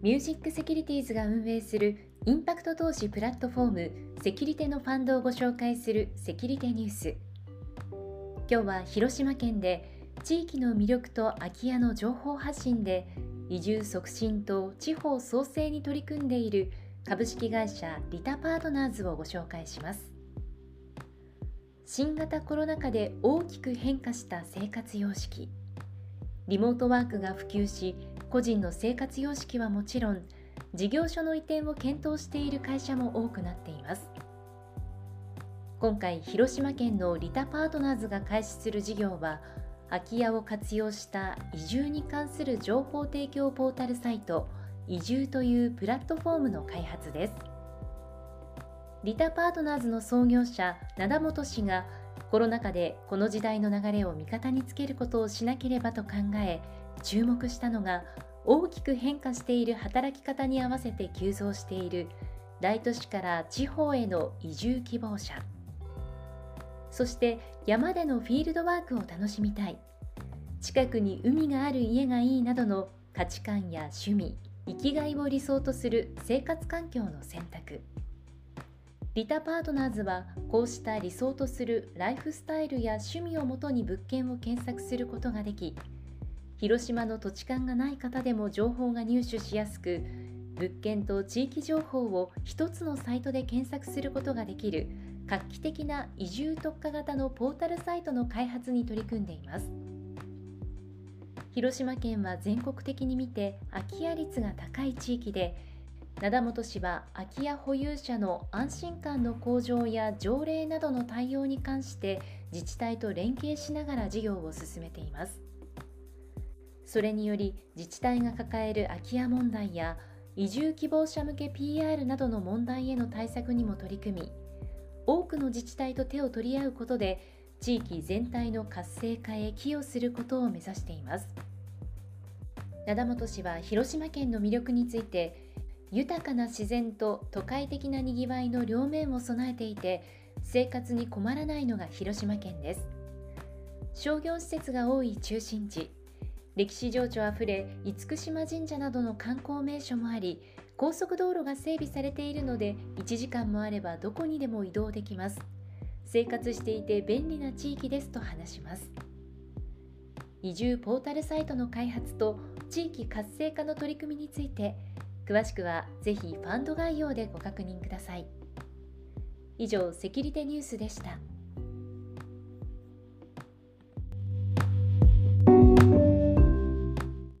ミュージックセキュリティーズが運営するインパクト投資プラットフォームセキュリテのファンドをご紹介するセキュリテニュース。今日は広島県で地域の魅力と空き家の情報発信で移住促進と地方創生に取り組んでいる株式会社リタパートナーズをご紹介します。新型コロナ禍で大きく変化した生活様式。リモートワークが普及し個人の生活様式はもちろん事業所の移転を検討している会社も多くなっています。今回広島県のリタパートナーズが開始する事業は空き家を活用した移住に関する情報提供ポータルサイト移住というプラットフォームの開発です。リタパートナーズの創業者灘本氏がコロナ禍でこの時代の流れを味方につけることをしなければと考え注目したのが大きく変化している働き方に合わせて急増している大都市から地方への移住希望者。そして山でのフィールドワークを楽しみたい。近くに海がある家がいいなどの価値観や趣味生きがいを理想とする生活環境の選択。リタパートナーズはこうした理想とするライフスタイルや趣味をもとに物件を検索することができ広島の土地勘がない方でも情報が入手しやすく物件と地域情報を一つのサイトで検索することができる画期的な移住特化型のポータルサイトの開発に取り組んでいます。広島県は全国的に見て空き家率が高い地域で灘本氏は空き家保有者の安心感の向上や条例などの対応に関して自治体と連携しながら事業を進めています。それにより自治体が抱える空き家問題や移住希望者向け PR などの問題への対策にも取り組み多くの自治体と手を取り合うことで地域全体の活性化へ寄与することを目指しています。灘本氏は広島県の魅力について豊かな自然と都会的なにぎわいの両面を備えていて生活に困らないのが広島県です。商業施設が多い中心地歴史情緒あふれ厳島神社などの観光名所もあり高速道路が整備されているので1時間もあればどこにでも移動できます。生活していて便利な地域ですと話します。移住ポータルサイトの開発と地域活性化の取り組みについて詳しくはぜひファンド概要でご確認ください。以上セキュリティニュースでした。